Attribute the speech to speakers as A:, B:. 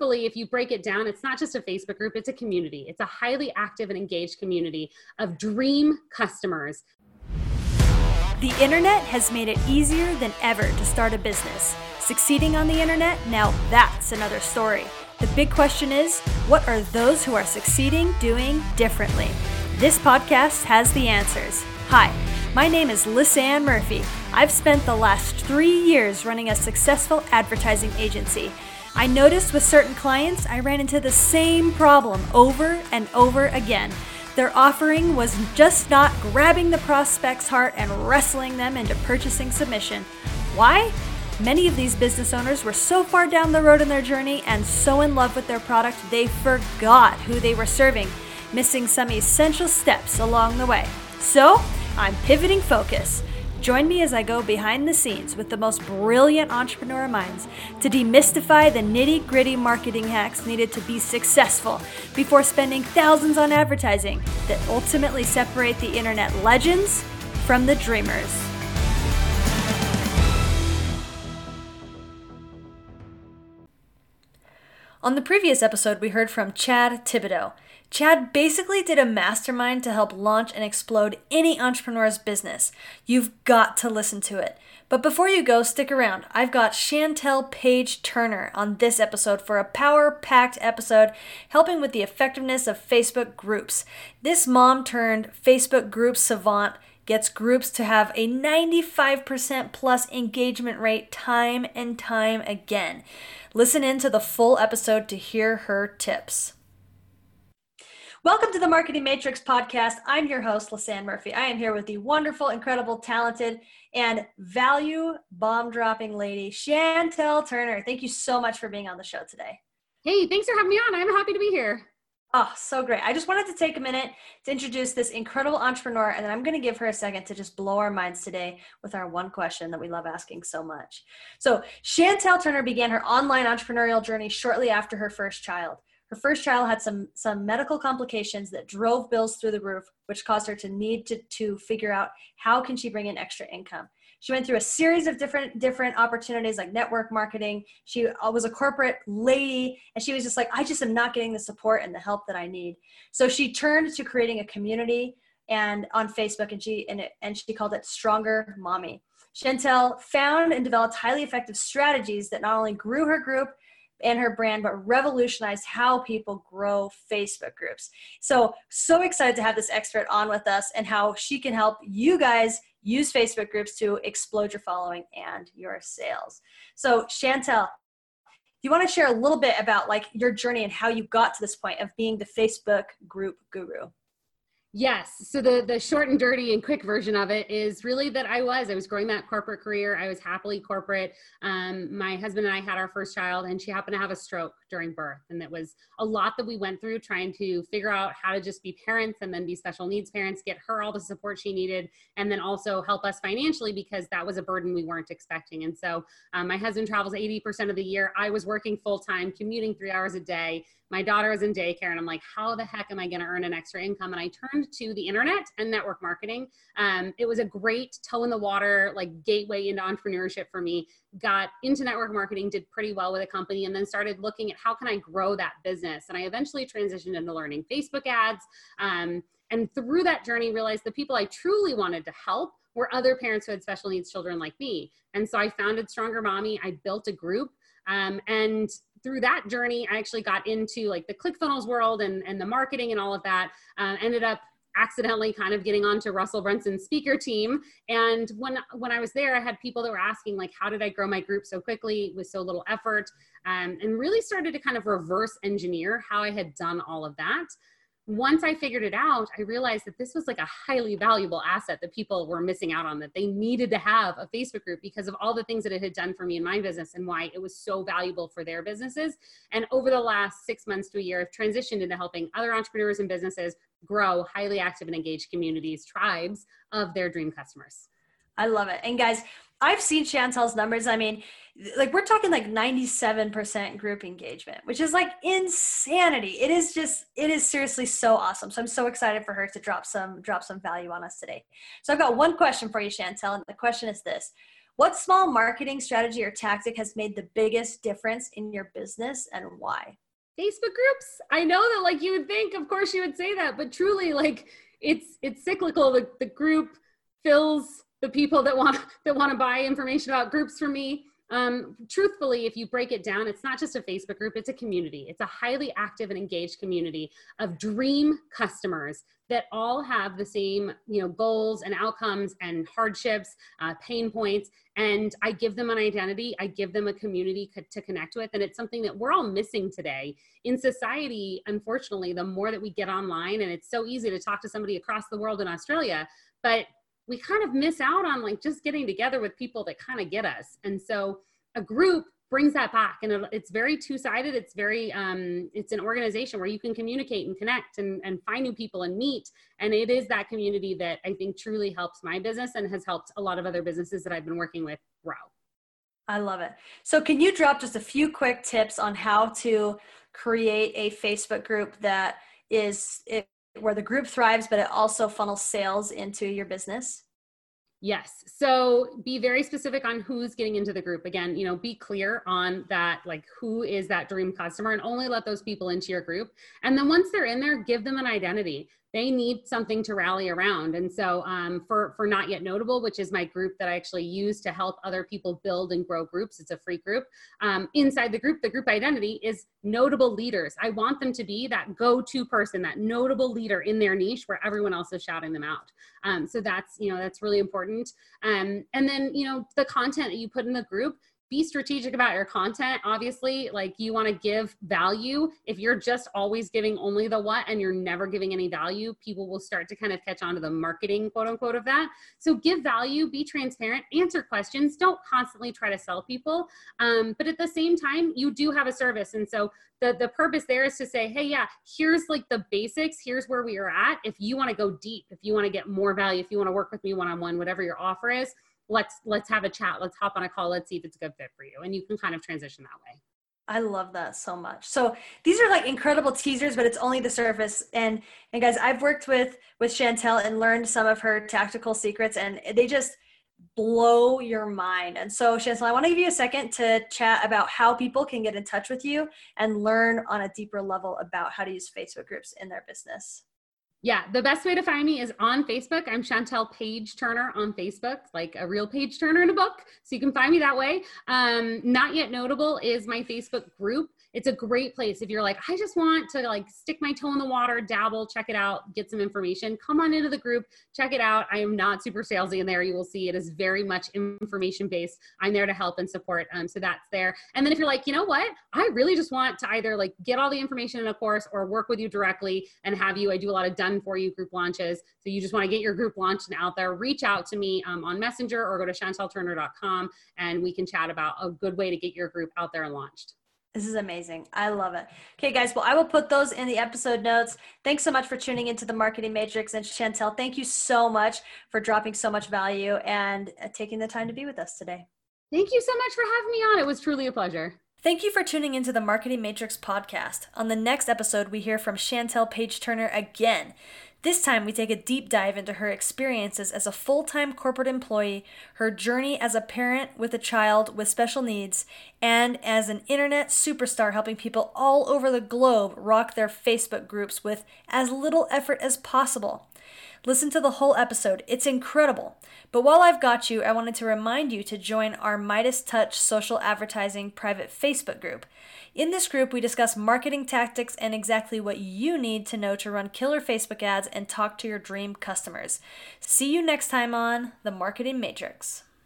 A: truthfully, if you break it down, it's not just a Facebook group, it's a community. It's a highly active and engaged community of dream customers.
B: The internet has made it easier than ever to start a business. Succeeding on the internet, now that's another story. The big question is what are those who are succeeding doing differently? This podcast has the answers. Hi, my name is Lisanne Murphy. I've spent the last three years running a successful advertising agency. I noticed with certain clients, I ran into the same problem over and over again. Their offering was just not grabbing the prospect's heart and wrestling them into purchasing submission. Why? Many of these business owners were so far down the road in their journey and so in love with their product, they forgot who they were serving, missing some essential steps along the way. So, I'm pivoting focus. Join me as I go behind the scenes with the most brilliant entrepreneur minds to demystify the nitty gritty marketing hacks needed to be successful before spending thousands on advertising that ultimately separate the internet legends from the dreamers. On the previous episode, we heard from Chad Thibodeau. Chad basically did a mastermind to help launch and explode any entrepreneur's business. You've got to listen to it. But before you go, stick around. I've got Chantelle Paige Turner on this episode for a power packed episode helping with the effectiveness of Facebook groups. This mom turned Facebook group savant gets groups to have a 95% plus engagement rate time and time again. Listen in to the full episode to hear her tips. Welcome to the Marketing Matrix podcast. I'm your host, Lisanne Murphy. I am here with the wonderful, incredible, talented, and value bomb dropping lady, Chantelle Turner. Thank you so much for being on the show today.
A: Hey, thanks for having me on. I'm happy to be here.
B: Oh, so great. I just wanted to take a minute to introduce this incredible entrepreneur, and then I'm going to give her a second to just blow our minds today with our one question that we love asking so much. So, Chantelle Turner began her online entrepreneurial journey shortly after her first child. Her first child had some, some medical complications that drove bills through the roof, which caused her to need to, to figure out how can she bring in extra income she went through a series of different different opportunities like network marketing. She uh, was a corporate lady and she was just like i just am not getting the support and the help that i need. So she turned to creating a community and on facebook and she and, it, and she called it stronger mommy. Chantelle found and developed highly effective strategies that not only grew her group and her brand, but revolutionized how people grow Facebook groups. So, so excited to have this expert on with us and how she can help you guys use Facebook groups to explode your following and your sales. So, Chantelle, do you want to share a little bit about like your journey and how you got to this point of being the Facebook group guru?
A: Yes. So the the short and dirty and quick version of it is really that I was I was growing that corporate career. I was happily corporate. Um, my husband and I had our first child, and she happened to have a stroke during birth, and it was a lot that we went through trying to figure out how to just be parents and then be special needs parents, get her all the support she needed, and then also help us financially because that was a burden we weren't expecting. And so um, my husband travels 80% of the year. I was working full time, commuting three hours a day my daughter is in daycare and i'm like how the heck am i going to earn an extra income and i turned to the internet and network marketing. Um, it was a great toe in the water like gateway into entrepreneurship for me. Got into network marketing did pretty well with a company and then started looking at how can i grow that business. And i eventually transitioned into learning facebook ads um, and through that journey realized the people i truly wanted to help were other parents who had special needs children like me. And so i founded stronger mommy. I built a group um, and through that journey, I actually got into like the ClickFunnels world and, and the marketing and all of that. Uh, ended up accidentally kind of getting onto Russell Brunson's speaker team. And when when I was there, I had people that were asking like, how did I grow my group so quickly with so little effort? Um, and really started to kind of reverse engineer how I had done all of that once I figured it out, I realized that this was like a highly valuable asset that people were missing out on, that they needed to have a Facebook group because of all the things that it had done for me in my business and why it was so valuable for their businesses. And over the last six months to a year, I've transitioned into helping other entrepreneurs and businesses grow highly active and engaged communities, tribes of their dream customers.
B: I love it. And guys, I've seen Chantelle's numbers. I mean, like we're talking like 97% group engagement, which is like insanity. It is just it is seriously so awesome. So I'm so excited for her to drop some drop some value on us today. So I've got one question for you, Chantelle, and the question is this. what small marketing strategy or tactic has made the biggest difference in your business and why?
A: Facebook groups. I know that like you would think, of course you would say that, but truly like it's it's cyclical. The, the group fills the people that want that want to buy information about groups for me um, truthfully, if you break it down, it's not just a Facebook group, it's a community. It's a highly active and engaged community of dream customers that all have the same you know, goals and outcomes and hardships, uh, pain points. And I give them an identity, I give them a community co- to connect with. And it's something that we're all missing today. In society, unfortunately, the more that we get online, and it's so easy to talk to somebody across the world in Australia, but we kind of miss out on like just getting together with people that kind of get us. And so a group brings that back and it's very two-sided. It's very um, it's an organization where you can communicate and connect and, and find new people and meet. And it is that community that i think truly helps my business and has helped a lot of other businesses that i've been working with grow.
B: I love it. So can you drop just a few quick tips on how to create a facebook group that is it, where the group thrives, but it also funnels sales into your business?
A: Yes. So be very specific on who's getting into the group. Again, you know, be clear on that, like who is that dream customer and only let those people into your group. And then once they're in there, give them an identity they need something to rally around. And so um, for, for Not Yet Notable, which is my group that I actually use to help other people build and grow groups, it's a free group. Um, inside the group, the group identity is notable leaders. I want them to be that go-to person, that notable leader in their niche where everyone else is shouting them out. Um, so that's, you know, that's really important. Um, and then, you know, the content that you put in the group, be strategic about your content. Obviously, like you want to give value. If you're just always giving only the what and you're never giving any value, people will start to kind of catch on to the marketing, quote unquote, of that. So give value, be transparent, answer questions. Don't constantly try to sell people. Um, but at the same time, you do have a service. And so the, the purpose there is to say, hey, yeah, here's like the basics. Here's where we are at. If you want to go deep, if you want to get more value, if you want to work with me one on one, whatever your offer is, let's let's have a chat let's hop on a call let's see if it's a good fit for you and you can kind of transition that way
B: I love that so much. So these are like incredible teasers, but it's only the surface. And and guys, I've worked with with Chantelle and learned some of her tactical secrets, and they just blow your mind. And so, Chantelle, I want to give you a second to chat about how people can get in touch with you and learn on a deeper level about how to use Facebook groups in their business.
A: Yeah, the best way to find me is on Facebook. I'm Chantelle Paige Turner on Facebook, like a real page turner in a book. So you can find me that way. Um, Not Yet Notable is my Facebook group. It's a great place. If you're like i just want to like stick my toe in the water dabble check it out get some information come on into the group check it out. I am not super salesy in there. You will see it is very much information based i'm there to help and support um, so that's there. And then if you're like you know what? I really just want to either like get all the information in a course or work with you directly and have you. I do a lot of done for you group launches so you just want to get your group launched and out there reach out to me um, on messenger or go to chantelturner.com and we can chat about a good way to get your group out there and launched
B: this is amazing. I love it. Okay, guys. Well, I will put those in the episode notes. Thanks so much for tuning into the Marketing Matrix. And Chantelle, thank you so much for dropping so much value and uh, taking the time to be with us today.
A: Thank you so much for having me on. It was truly a pleasure.
B: Thank you for tuning into the Marketing Matrix podcast. On the next episode, we hear from Chantelle Paige Turner again. This time, we take a deep dive into her experiences as a full time corporate employee, her journey as a parent with a child with special needs, and as an internet superstar helping people all over the globe rock their Facebook groups with as little effort as possible. Listen to the whole episode, it's incredible. But while I've got you, I wanted to remind you to join our Midas Touch social advertising private Facebook group. In this group, we discuss marketing tactics and exactly what you need to know to run killer Facebook ads and talk to your dream customers. See you next time on The Marketing Matrix.